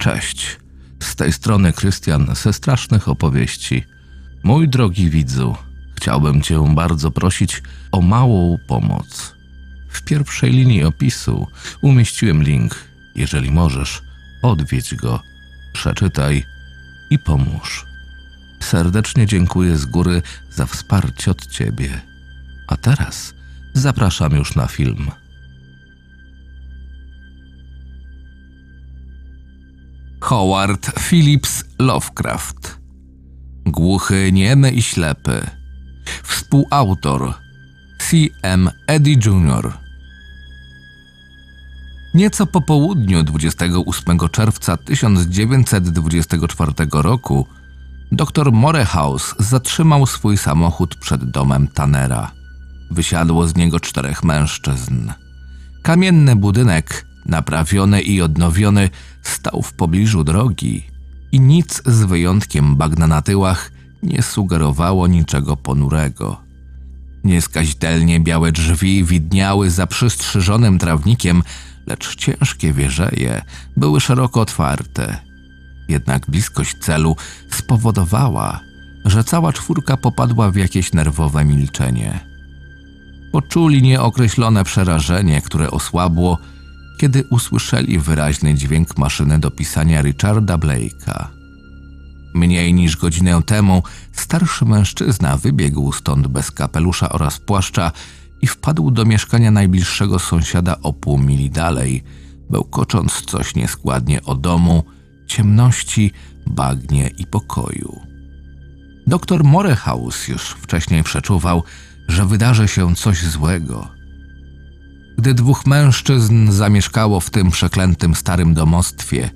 Cześć. Z tej strony Krystian ze strasznych opowieści. Mój drogi widzu, chciałbym Cię bardzo prosić o małą pomoc. W pierwszej linii opisu umieściłem link. Jeżeli możesz, odwiedź go, przeczytaj i pomóż. Serdecznie dziękuję z góry za wsparcie od Ciebie. A teraz zapraszam już na film. Howard Phillips Lovecraft. Głuchy, niemy i ślepy. Współautor C.M. Eddy Jr. Nieco po południu 28 czerwca 1924 roku dr Morehouse zatrzymał swój samochód przed domem Tannera. Wysiadło z niego czterech mężczyzn. Kamienny budynek, naprawiony i odnowiony, stał w pobliżu drogi i nic z wyjątkiem bagna na tyłach nie sugerowało niczego ponurego. Nieskazitelnie białe drzwi widniały za przystrzyżonym trawnikiem, lecz ciężkie wieżeje były szeroko otwarte. Jednak bliskość celu spowodowała, że cała czwórka popadła w jakieś nerwowe milczenie. Poczuli nieokreślone przerażenie, które osłabło, kiedy usłyszeli wyraźny dźwięk maszyny do pisania Richarda Blake'a. Mniej niż godzinę temu starszy mężczyzna wybiegł stąd bez kapelusza oraz płaszcza i wpadł do mieszkania najbliższego sąsiada o pół mili dalej, bełkocząc coś nieskładnie o domu, ciemności, bagnie i pokoju. Doktor Morehouse już wcześniej przeczuwał, że wydarzy się coś złego. Gdy dwóch mężczyzn zamieszkało w tym przeklętym starym domostwie,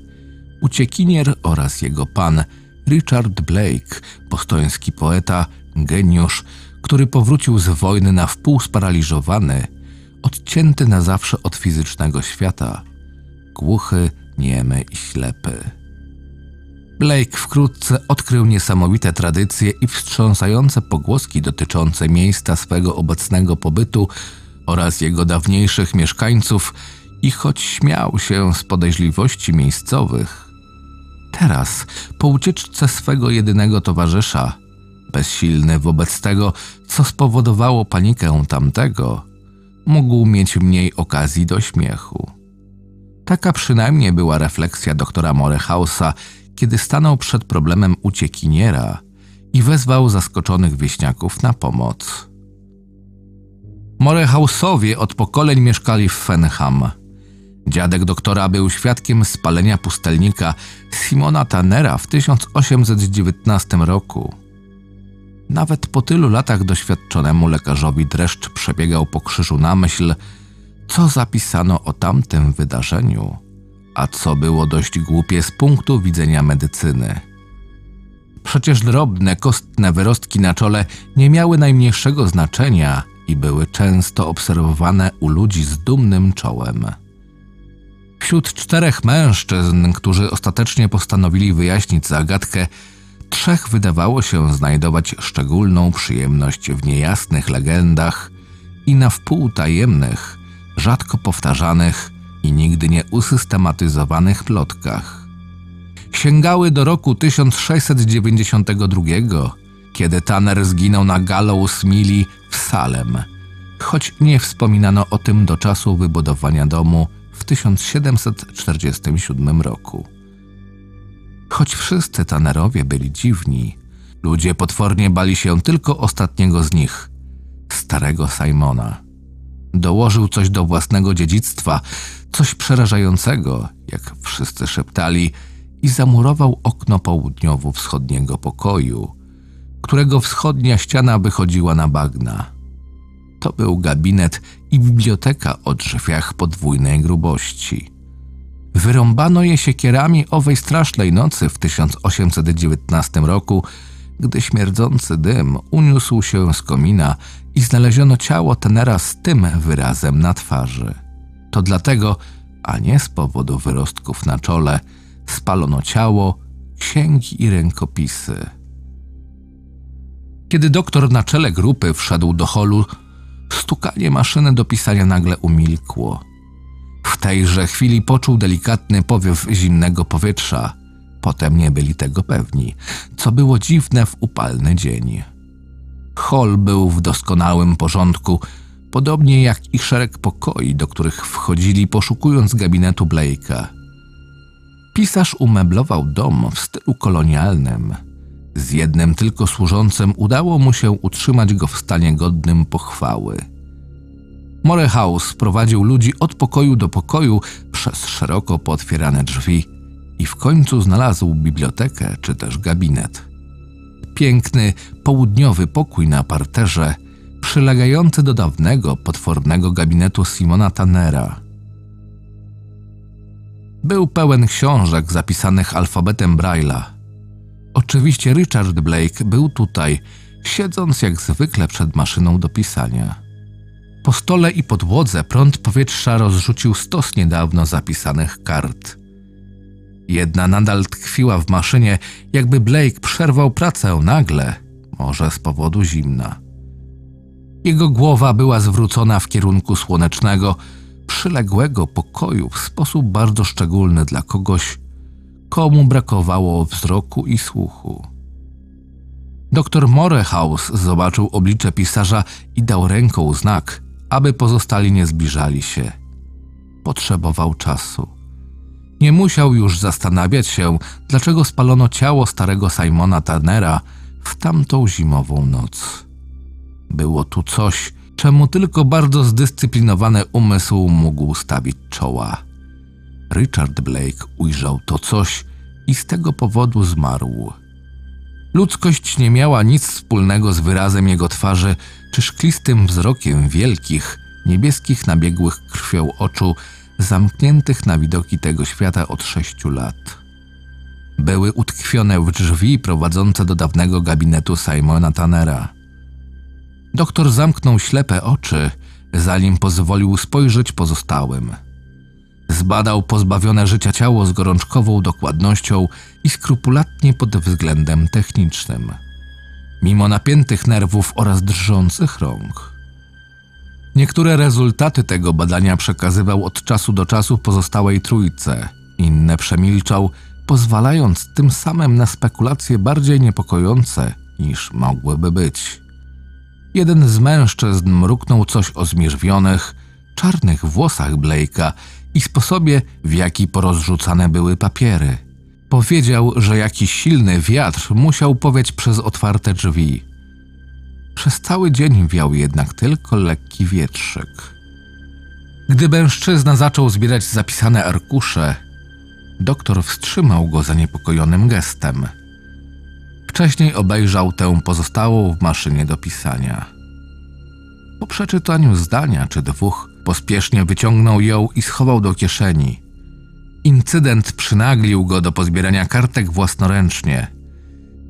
uciekinier oraz jego pan Richard Blake, postoński poeta, geniusz, który powrócił z wojny na wpół sparaliżowany, odcięty na zawsze od fizycznego świata, głuchy, niemy i ślepy. Blake wkrótce odkrył niesamowite tradycje i wstrząsające pogłoski dotyczące miejsca swego obecnego pobytu oraz jego dawniejszych mieszkańców i choć śmiał się z podejrzliwości miejscowych, teraz, po ucieczce swego jedynego towarzysza, bezsilny wobec tego, co spowodowało panikę tamtego, mógł mieć mniej okazji do śmiechu. Taka przynajmniej była refleksja doktora Morehausa, kiedy stanął przed problemem uciekiniera i wezwał zaskoczonych wieśniaków na pomoc. Morehausowie od pokoleń mieszkali w Fenham. Dziadek doktora był świadkiem spalenia pustelnika Simona Tannera w 1819 roku. Nawet po tylu latach doświadczonemu lekarzowi dreszcz przebiegał po krzyżu na myśl, co zapisano o tamtym wydarzeniu, a co było dość głupie z punktu widzenia medycyny. Przecież drobne, kostne wyrostki na czole nie miały najmniejszego znaczenia – i były często obserwowane u ludzi z dumnym czołem. Wśród czterech mężczyzn, którzy ostatecznie postanowili wyjaśnić zagadkę, trzech wydawało się znajdować szczególną przyjemność w niejasnych legendach i na wpół tajemnych, rzadko powtarzanych i nigdy nie usystematyzowanych plotkach. Sięgały do roku 1692, kiedy Tanner zginął na Gallows Milli w Salem, choć nie wspominano o tym do czasu wybudowania domu w 1747 roku. Choć wszyscy Tannerowie byli dziwni, ludzie potwornie bali się tylko ostatniego z nich, starego Simona. Dołożył coś do własnego dziedzictwa, coś przerażającego, jak wszyscy szeptali, i zamurował okno południowo-wschodniego pokoju – którego wschodnia ściana wychodziła na bagna. To był gabinet i biblioteka o drzwiach podwójnej grubości. Wyrąbano je siekierami owej strasznej nocy w 1819 roku, gdy śmierdzący dym uniósł się z komina i znaleziono ciało tenera z tym wyrazem na twarzy. To dlatego, a nie z powodu wyrostków na czole, spalono ciało, księgi i rękopisy. Kiedy doktor na czele grupy wszedł do holu, stukanie maszyny do pisania nagle umilkło. W tejże chwili poczuł delikatny powiew zimnego powietrza. Potem nie byli tego pewni, co było dziwne w upalny dzień. Hall był w doskonałym porządku, podobnie jak i szereg pokoi, do których wchodzili poszukując gabinetu Blake'a. Pisarz umeblował dom w stylu kolonialnym. Z jednym tylko służącym udało mu się utrzymać go w stanie godnym pochwały. Morehouse prowadził ludzi od pokoju do pokoju przez szeroko pootwierane drzwi i w końcu znalazł bibliotekę czy też gabinet. Piękny, południowy pokój na parterze, przylegający do dawnego, potwornego gabinetu Simona Tannera. Był pełen książek zapisanych alfabetem Braille'a. Oczywiście Richard Blake był tutaj, siedząc jak zwykle przed maszyną do pisania. Po stole i podłodze prąd powietrza rozrzucił stos niedawno zapisanych kart. Jedna nadal tkwiła w maszynie, jakby Blake przerwał pracę nagle, może z powodu zimna. Jego głowa była zwrócona w kierunku słonecznego, przyległego pokoju w sposób bardzo szczególny dla kogoś, komu brakowało wzroku i słuchu. Doktor Morehouse zobaczył oblicze pisarza i dał ręką znak, aby pozostali nie zbliżali się. Potrzebował czasu. Nie musiał już zastanawiać się, dlaczego spalono ciało starego Simona Turnera w tamtą zimową noc. Było tu coś, czemu tylko bardzo zdyscyplinowany umysł mógł stawić czoła. Richard Blake ujrzał to coś i z tego powodu zmarł. Ludzkość nie miała nic wspólnego z wyrazem jego twarzy czy szklistym wzrokiem wielkich, niebieskich nabiegłych krwią oczu, zamkniętych na widoki tego świata od sześciu lat. Były utkwione w drzwi prowadzące do dawnego gabinetu Simona Tannera. Doktor zamknął ślepe oczy, zanim pozwolił spojrzeć pozostałym. Zbadał pozbawione życia ciało z gorączkową dokładnością i skrupulatnie pod względem technicznym. Mimo napiętych nerwów oraz drżących rąk. Niektóre rezultaty tego badania przekazywał od czasu do czasu pozostałej trójce, inne przemilczał, pozwalając tym samym na spekulacje bardziej niepokojące niż mogłyby być. Jeden z mężczyzn mruknął coś o zmierzwionych, czarnych włosach Blake'a i sposobie, w jaki porozrzucane były papiery. Powiedział, że jakiś silny wiatr musiał powieć przez otwarte drzwi. Przez cały dzień wiał jednak tylko lekki wietrzyk. Gdy mężczyzna zaczął zbierać zapisane arkusze, doktor wstrzymał go zaniepokojonym gestem. Wcześniej obejrzał tę pozostałą w maszynie do pisania. Po przeczytaniu zdania czy dwóch, pospiesznie wyciągnął ją i schował do kieszeni. Incydent przynaglił go do pozbierania kartek własnoręcznie.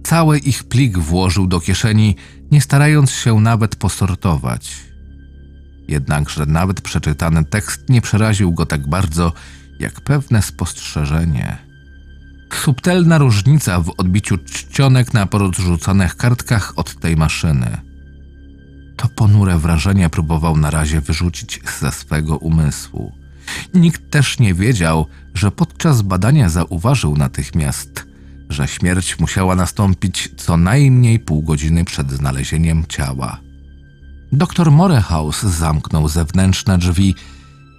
Cały ich plik włożył do kieszeni, nie starając się nawet posortować. Jednakże nawet przeczytany tekst nie przeraził go tak bardzo, jak pewne spostrzeżenie. Subtelna różnica w odbiciu czcionek na porozrzucanych kartkach od tej maszyny. To ponure wrażenie próbował na razie wyrzucić ze swego umysłu. Nikt też nie wiedział, że podczas badania zauważył natychmiast, że śmierć musiała nastąpić co najmniej pół godziny przed znalezieniem ciała. Doktor Morehouse zamknął zewnętrzne drzwi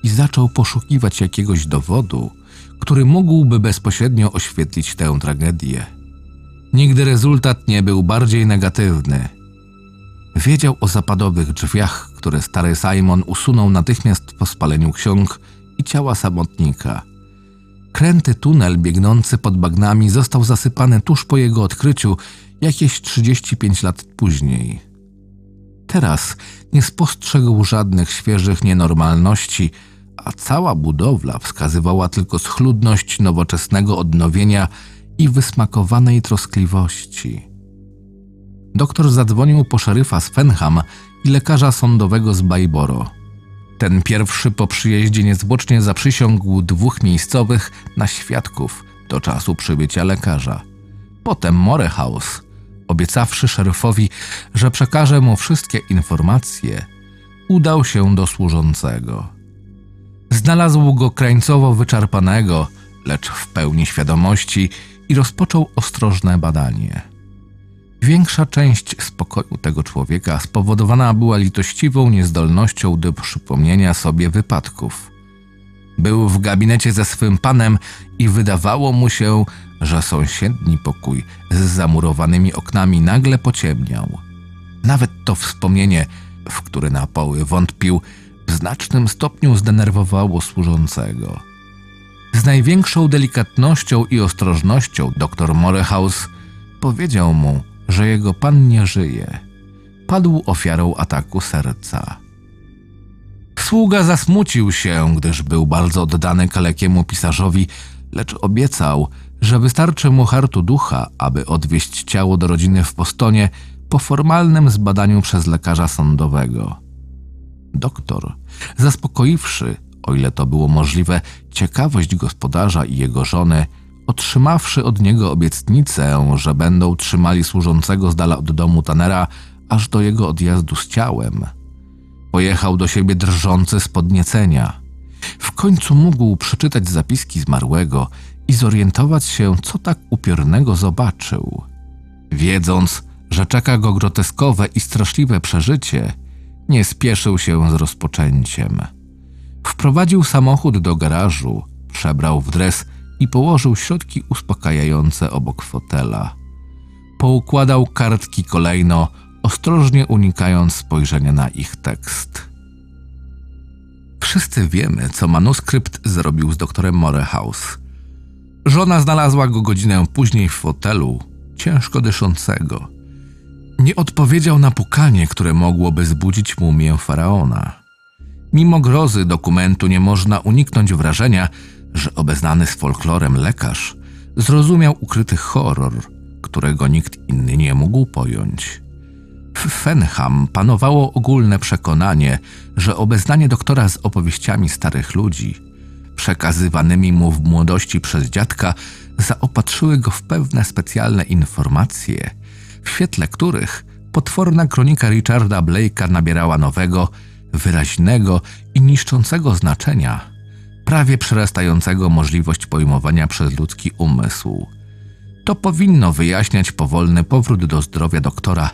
i zaczął poszukiwać jakiegoś dowodu, który mógłby bezpośrednio oświetlić tę tragedię. Nigdy rezultat nie był bardziej negatywny. Wiedział o zapadowych drzwiach, które stary Simon usunął natychmiast po spaleniu ksiąg i ciała samotnika. Kręty tunel biegnący pod bagnami został zasypany tuż po jego odkryciu, jakieś 35 lat później. Teraz nie spostrzegł żadnych świeżych nienormalności, a cała budowla wskazywała tylko schludność nowoczesnego odnowienia i wysmakowanej troskliwości. Doktor zadzwonił po szeryfa z Fenham i lekarza sądowego z Bajboro. Ten pierwszy po przyjeździe niezwłocznie zaprzysiągł dwóch miejscowych na świadków do czasu przybycia lekarza. Potem Morehouse, obiecawszy szeryfowi, że przekaże mu wszystkie informacje, udał się do służącego. Znalazł go krańcowo wyczerpanego, lecz w pełni świadomości i rozpoczął ostrożne badanie. Większa część spokoju tego człowieka spowodowana była litościwą niezdolnością do przypomnienia sobie wypadków. Był w gabinecie ze swym panem i wydawało mu się, że sąsiedni pokój z zamurowanymi oknami nagle pociemniał. Nawet to wspomnienie, w które na poły wątpił, w znacznym stopniu zdenerwowało służącego. Z największą delikatnością i ostrożnością dr Morehouse powiedział mu, że jego pan nie żyje. Padł ofiarą ataku serca. Sługa zasmucił się, gdyż był bardzo oddany kalekiemu pisarzowi, lecz obiecał, że wystarczy mu hartu ducha, aby odwieźć ciało do rodziny w Postonie po formalnym zbadaniu przez lekarza sądowego. Doktor, zaspokoiwszy, o ile to było możliwe, ciekawość gospodarza i jego żony, otrzymawszy od niego obietnicę, że będą trzymali służącego z dala od domu Tanera aż do jego odjazdu z ciałem, pojechał do siebie drżący z podniecenia. W końcu mógł przeczytać zapiski zmarłego i zorientować się, co tak upiornego zobaczył. Wiedząc, że czeka go groteskowe i straszliwe przeżycie, nie spieszył się z rozpoczęciem. Wprowadził samochód do garażu, przebrał w dres i położył środki uspokajające obok fotela. Poukładał kartki kolejno, ostrożnie unikając spojrzenia na ich tekst. Wszyscy wiemy, co manuskrypt zrobił z doktorem Morehouse. Żona znalazła go godzinę później w fotelu, ciężko dyszącego. Nie odpowiedział na pukanie, które mogłoby zbudzić mumię faraona. Mimo grozy dokumentu nie można uniknąć wrażenia, że obeznany z folklorem lekarz zrozumiał ukryty horror, którego nikt inny nie mógł pojąć. W Fenham panowało ogólne przekonanie, że obeznanie doktora z opowieściami starych ludzi, przekazywanymi mu w młodości przez dziadka, zaopatrzyły go w pewne specjalne informacje, w świetle których potworna kronika Richarda Blake'a nabierała nowego, wyraźnego i niszczącego znaczenia, prawie przerastającego możliwość pojmowania przez ludzki umysł. To powinno wyjaśniać powolny powrót do zdrowia doktora,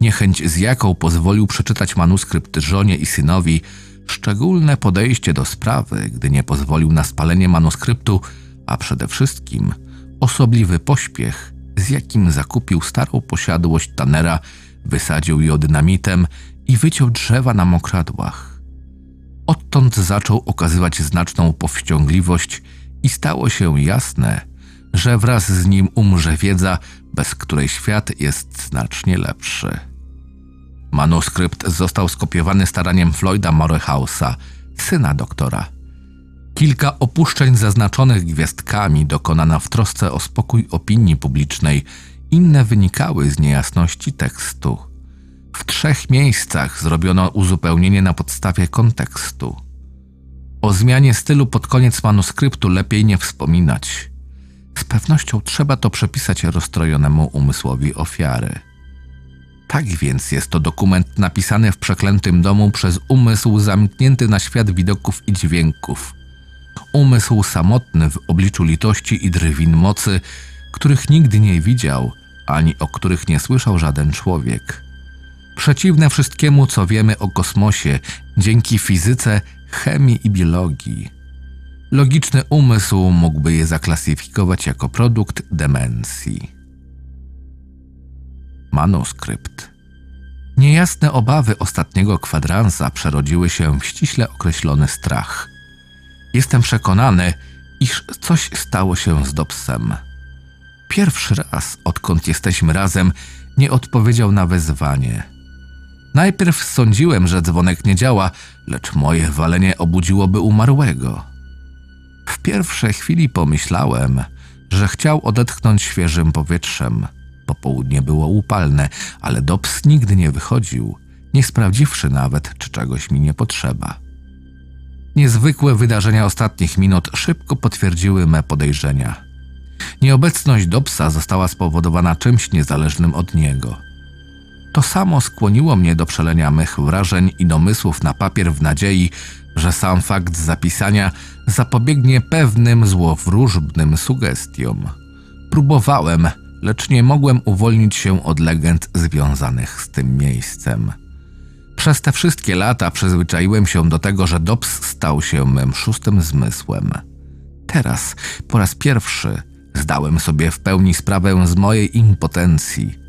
niechęć z jaką pozwolił przeczytać manuskrypt żonie i synowi, szczególne podejście do sprawy, gdy nie pozwolił na spalenie manuskryptu, a przede wszystkim osobliwy pośpiech, z jakim zakupił starą posiadłość Tanera, wysadził ją dynamitem i wyciął drzewa na mokradłach. Odtąd zaczął okazywać znaczną powściągliwość i stało się jasne, że wraz z nim umrze wiedza, bez której świat jest znacznie lepszy. Manuskrypt został skopiowany staraniem Floyda Morehouse'a, syna doktora. Kilka opuszczeń zaznaczonych gwiazdkami dokonano w trosce o spokój opinii publicznej, inne wynikały z niejasności tekstu. W trzech miejscach zrobiono uzupełnienie na podstawie kontekstu. O zmianie stylu pod koniec manuskryptu lepiej nie wspominać. Z pewnością trzeba to przepisać rozstrojonemu umysłowi ofiary. Tak więc jest to dokument napisany w przeklętym domu przez umysł zamknięty na świat widoków i dźwięków. Umysł samotny w obliczu litości i drwin mocy, których nigdy nie widział, ani o których nie słyszał żaden człowiek. Przeciwne wszystkiemu, co wiemy o kosmosie dzięki fizyce, chemii i biologii. Logiczny umysł mógłby je zaklasyfikować jako produkt demencji. Manuskrypt. Niejasne obawy ostatniego kwadransa przerodziły się w ściśle określony strach. Jestem przekonany, iż coś stało się z Dobsem. Pierwszy raz, odkąd jesteśmy razem, nie odpowiedział na wezwanie. Najpierw sądziłem, że dzwonek nie działa, lecz moje walenie obudziłoby umarłego. W pierwszej chwili pomyślałem, że chciał odetchnąć świeżym powietrzem. Popołudnie było upalne, ale Dobbs nigdy nie wychodził, nie sprawdziwszy nawet, czy czegoś mi nie potrzeba. Niezwykłe wydarzenia ostatnich minut szybko potwierdziły me podejrzenia. Nieobecność Dobsa została spowodowana czymś niezależnym od niego. To samo skłoniło mnie do przelenia mych wrażeń i domysłów na papier w nadziei, że sam fakt zapisania zapobiegnie pewnym złowróżbnym sugestiom. Próbowałem, lecz nie mogłem uwolnić się od legend związanych z tym miejscem. Przez te wszystkie lata przyzwyczaiłem się do tego, że Dobbs stał się mym szóstym zmysłem. Teraz, po raz pierwszy, zdałem sobie w pełni sprawę z mojej impotencji.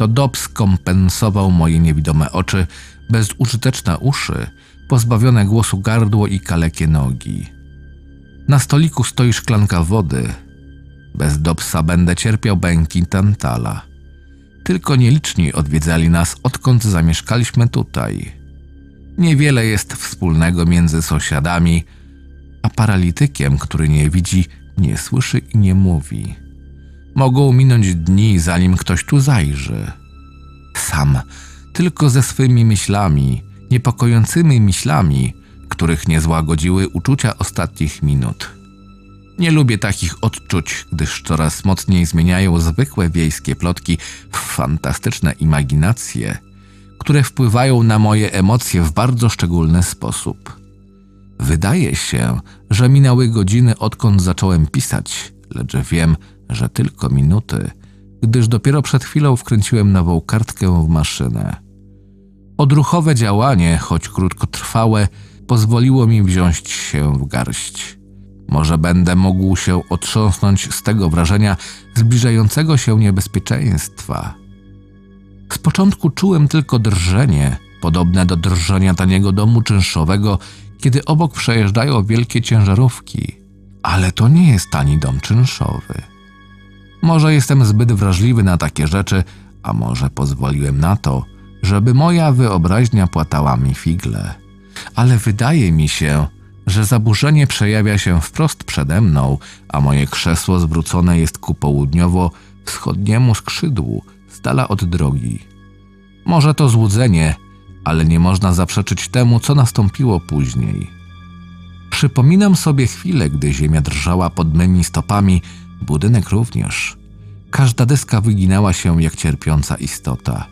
To Dobbs kompensował moje niewidome oczy, bezużyteczne uszy, pozbawione głosu gardło i kalekie nogi. Na stoliku stoi szklanka wody. Bez Dobsa będę cierpiał bęki tantala. Tylko nieliczni odwiedzali nas, odkąd zamieszkaliśmy tutaj. Niewiele jest wspólnego między sąsiadami, a paralitykiem, który nie widzi, nie słyszy i nie mówi. Mogą minąć dni, zanim ktoś tu zajrzy. Sam, tylko ze swymi myślami, niepokojącymi myślami, których nie złagodziły uczucia ostatnich minut. Nie lubię takich odczuć, gdyż coraz mocniej zmieniają zwykłe wiejskie plotki w fantastyczne imaginacje, które wpływają na moje emocje w bardzo szczególny sposób. Wydaje się, że minęły godziny odkąd zacząłem pisać, lecz wiem, że tylko minuty, gdyż dopiero przed chwilą wkręciłem nową kartkę w maszynę. Odruchowe działanie, choć krótkotrwałe, pozwoliło mi wziąć się w garść. Może będę mógł się otrząsnąć z tego wrażenia zbliżającego się niebezpieczeństwa. Z początku czułem tylko drżenie, podobne do drżenia taniego domu czynszowego, kiedy obok przejeżdżają wielkie ciężarówki. Ale to nie jest tani dom czynszowy. Może jestem zbyt wrażliwy na takie rzeczy, a może pozwoliłem na to, żeby moja wyobraźnia płatała mi figle. Ale wydaje mi się, że zaburzenie przejawia się wprost przede mną, a moje krzesło zwrócone jest ku południowo-wschodniemu skrzydłu, z dala od drogi. Może to złudzenie, ale nie można zaprzeczyć temu, co nastąpiło później. Przypominam sobie chwilę, gdy ziemia drżała pod mymi stopami, budynek również. Każda deska wyginała się jak cierpiąca istota.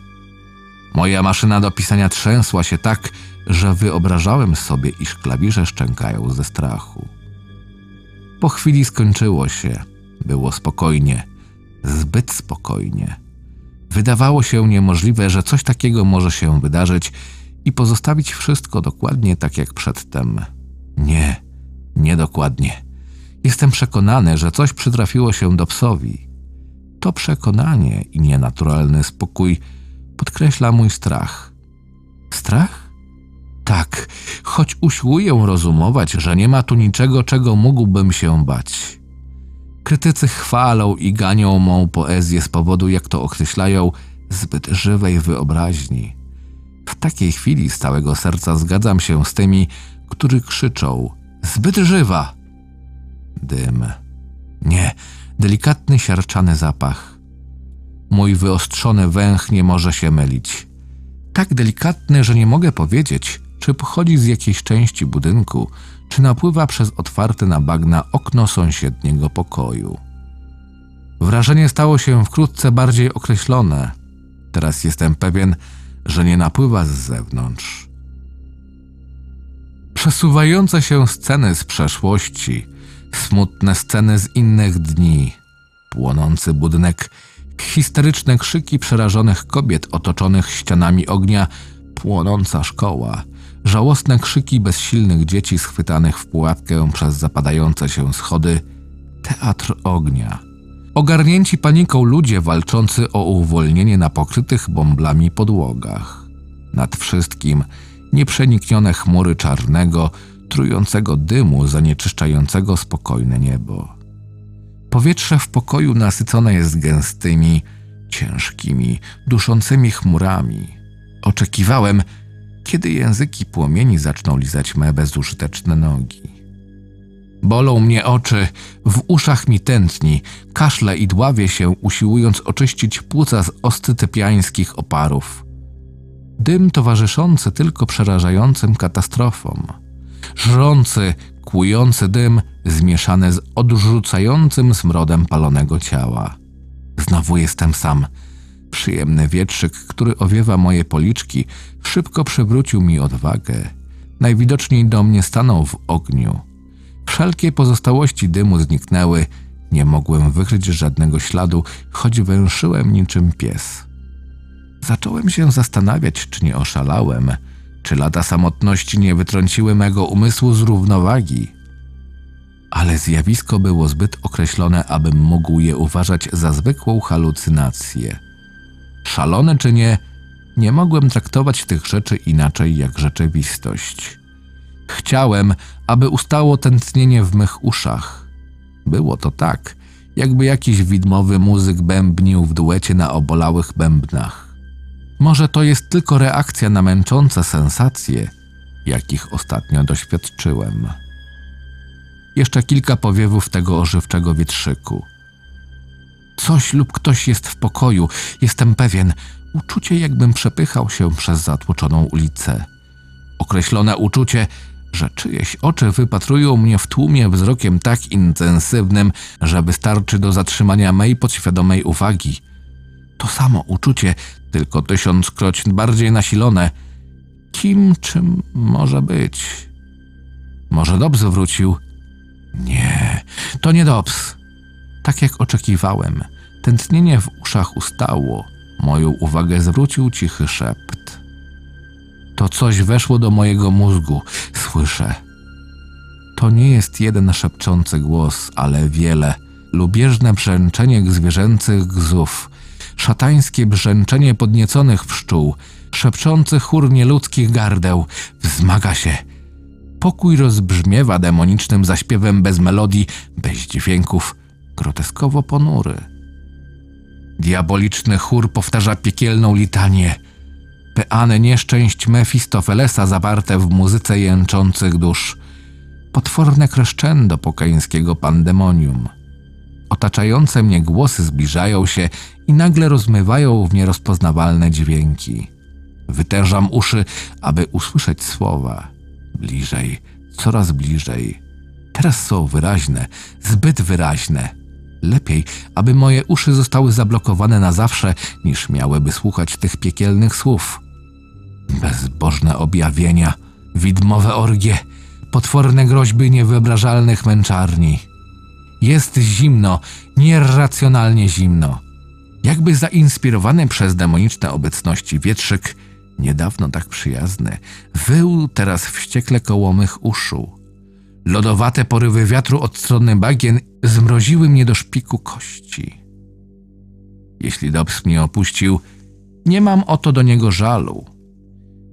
Moja maszyna do pisania trzęsła się tak, że wyobrażałem sobie, iż klawisze szczękają ze strachu. Po chwili skończyło się. Było spokojnie, zbyt spokojnie. Wydawało się niemożliwe, że coś takiego może się wydarzyć i pozostawić wszystko dokładnie tak jak przedtem. Nie, niedokładnie. Jestem przekonany, że coś przytrafiło się do psowi. To przekonanie i nienaturalny spokój podkreśla mój strach. Strach? Tak, choć usiłuję rozumować, że nie ma tu niczego, czego mógłbym się bać. Krytycy chwalą i ganią mą poezję z powodu, jak to określają, zbyt żywej wyobraźni. W takiej chwili z całego serca zgadzam się z tymi, którzy krzyczą: Zbyt żywa! Dym. Nie, delikatny siarczany zapach. Mój wyostrzony węch nie może się mylić. Tak delikatny, że nie mogę powiedzieć, czy pochodzi z jakiejś części budynku, czy napływa przez otwarte na bagna okno sąsiedniego pokoju. Wrażenie stało się wkrótce bardziej określone. Teraz jestem pewien, że nie napływa z zewnątrz. Przesuwające się sceny z przeszłości, smutne sceny z innych dni, płonący budynek, histeryczne krzyki przerażonych kobiet otoczonych ścianami ognia, płonąca szkoła, żałosne krzyki bezsilnych dzieci schwytanych w pułapkę przez zapadające się schody, teatr ognia. Ogarnięci paniką ludzie walczący o uwolnienie na pokrytych bąblami podłogach. Nad wszystkim nieprzeniknione chmury czarnego, trującego dymu zanieczyszczającego spokojne niebo. Powietrze w pokoju nasycone jest gęstymi, ciężkimi, duszącymi chmurami. Oczekiwałem, kiedy języki płomieni zaczną lizać me bezużyteczne nogi. Bolą mnie oczy, w uszach mi tętni, kaszle i dławię się, usiłując oczyścić płuca z oscytypiańskich oparów. Dym towarzyszący tylko przerażającym katastrofom. Żrący, kłujący dym zmieszany z odrzucającym smrodem palonego ciała. Znowu jestem sam. Przyjemny wietrzyk, który owiewa moje policzki, szybko przywrócił mi odwagę. Najwidoczniej do mnie stanął w ogniu. Wszelkie pozostałości dymu zniknęły, nie mogłem wykryć żadnego śladu, choć węszyłem niczym pies. Zacząłem się zastanawiać, czy nie oszalałem, czy lata samotności nie wytrąciły mego umysłu z równowagi. Ale zjawisko było zbyt określone, abym mógł je uważać za zwykłą halucynację. Szalony czy nie, nie mogłem traktować tych rzeczy inaczej jak rzeczywistość. Chciałem, aby ustało tętnienie w mych uszach. Było to tak, jakby jakiś widmowy muzyk bębnił w duecie na obolałych bębnach. Może to jest tylko reakcja na męczące sensacje, jakich ostatnio doświadczyłem. Jeszcze kilka powiewów tego ożywczego wietrzyku. Coś lub ktoś jest w pokoju, jestem pewien. Uczucie, jakbym przepychał się przez zatłoczoną ulicę. Określone uczucie, że czyjeś oczy wypatrują mnie w tłumie wzrokiem tak intensywnym, że wystarczy do zatrzymania mej podświadomej uwagi. To samo uczucie, tylko tysiąckroć bardziej nasilone. Kim czym może być? Może Dobbs wrócił? Nie, to nie Dobbs. Tak jak oczekiwałem, tętnienie w uszach ustało. Moją uwagę zwrócił cichy szept. To coś weszło do mojego mózgu. Słyszę. To nie jest jeden szepczący głos, ale wiele. Lubieżne brzęczenie zwierzęcych gzów, szatańskie brzęczenie podnieconych pszczół, szepczący chór nieludzkich gardeł, wzmaga się. Pokój rozbrzmiewa demonicznym zaśpiewem bez melodii, bez dźwięków, groteskowo ponury. Diaboliczny chór powtarza piekielną litanię – peane nieszczęść Mefistofelesa zawarte w muzyce jęczących dusz, potworne kreszczendo pokańskiego pandemonium. Otaczające mnie głosy zbliżają się i nagle rozmywają w nierozpoznawalne dźwięki. Wytężam uszy, aby usłyszeć słowa. Bliżej, coraz bliżej. Teraz są wyraźne, zbyt wyraźne. Lepiej, aby moje uszy zostały zablokowane na zawsze, niż miałyby słuchać tych piekielnych słów. Bezbożne objawienia, widmowe orgie, potworne groźby niewyobrażalnych męczarni. Jest zimno, nieracjonalnie zimno. Jakby zainspirowany przez demoniczne obecności wietrzyk, niedawno tak przyjazny, wył teraz wściekle koło mych uszu. Lodowate porywy wiatru od strony bagien zmroziły mnie do szpiku kości. Jeśli Dobbs mnie opuścił, nie mam oto do niego żalu.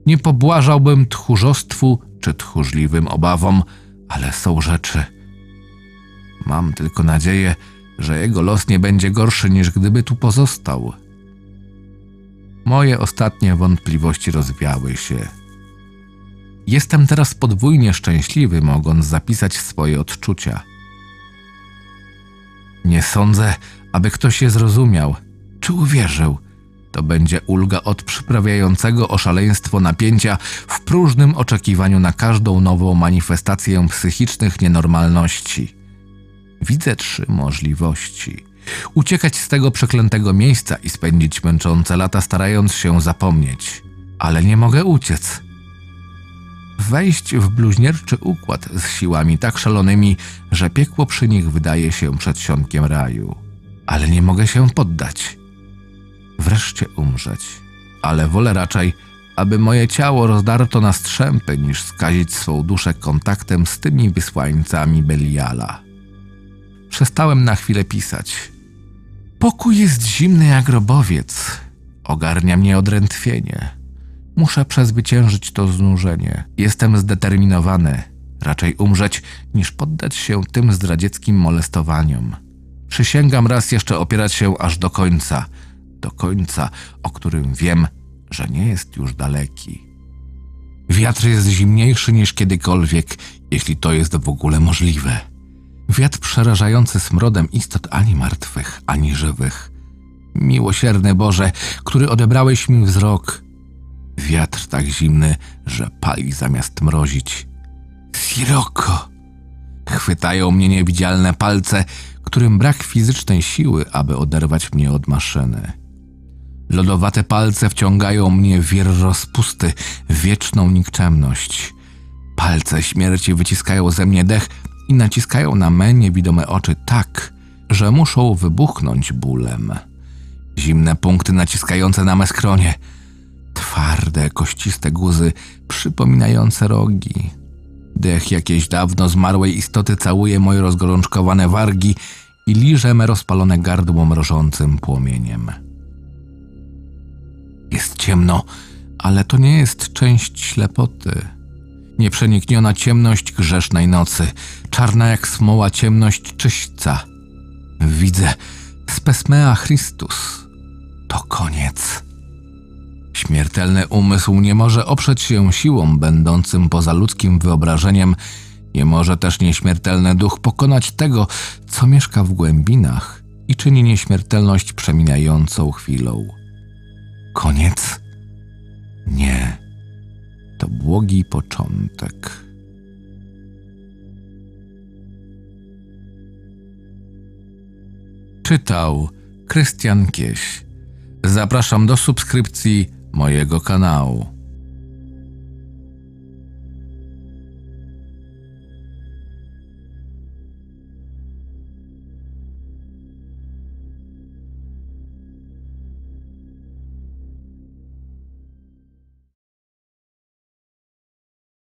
Nie pobłażałbym tchórzostwu czy tchórzliwym obawom, ale są rzeczy. Mam tylko nadzieję, że jego los nie będzie gorszy niż gdyby tu pozostał. Moje ostatnie wątpliwości rozwiały się. Jestem teraz podwójnie szczęśliwy, mogąc zapisać swoje odczucia. Nie sądzę, aby ktoś je zrozumiał czy uwierzył. To będzie ulga od przyprawiającego o szaleństwo napięcia w próżnym oczekiwaniu na każdą nową manifestację psychicznych nienormalności. Widzę trzy możliwości. Uciekać z tego przeklętego miejsca i spędzić męczące lata starając się zapomnieć. Ale nie mogę uciec wejść w bluźnierczy układ z siłami tak szalonymi, że piekło przy nich wydaje się przedsionkiem raju. Ale nie mogę się poddać. Wreszcie umrzeć. Ale wolę raczej, aby moje ciało rozdarto na strzępy, niż skazić swą duszę kontaktem z tymi wysłańcami Beliala. Przestałem na chwilę pisać. Pokój jest zimny jak grobowiec. Ogarnia mnie odrętwienie. Muszę przezwyciężyć to znużenie. Jestem zdeterminowany. Raczej umrzeć, niż poddać się tym zdradzieckim molestowaniom. Przysięgam raz jeszcze opierać się aż do końca. Do końca, o którym wiem, że nie jest już daleki. Wiatr jest zimniejszy niż kiedykolwiek, jeśli to jest w ogóle możliwe. Wiatr przerażający smrodem istot ani martwych, ani żywych. Miłosierny Boże, który odebrałeś mi wzrok, Wiatr tak zimny, że pali zamiast mrozić. Siroko! Chwytają mnie niewidzialne palce, którym brak fizycznej siły, aby oderwać mnie od maszyny. Lodowate palce wciągają mnie w wir rozpusty, wieczną nikczemność. Palce śmierci wyciskają ze mnie dech i naciskają na me niewidome oczy tak, że muszą wybuchnąć bólem. Zimne punkty naciskające na me skronie. Twarde, kościste guzy przypominające rogi. Dech jakiejś dawno zmarłej istoty całuje moje rozgorączkowane wargi i liże me rozpalone gardło mrożącym płomieniem. Jest ciemno, ale to nie jest część ślepoty. Nieprzenikniona ciemność grzesznej nocy, czarna jak smoła ciemność czyśćca. Widzę spesmea Christus. To koniec. Śmiertelny umysł nie może oprzeć się siłom będącym poza ludzkim wyobrażeniem, nie może też nieśmiertelny duch pokonać tego, co mieszka w głębinach i czyni nieśmiertelność przemieniającą chwilą. Koniec? Nie. To błogi początek. Czytał Krystian Kieś. Zapraszam do subskrypcji mojego kanału.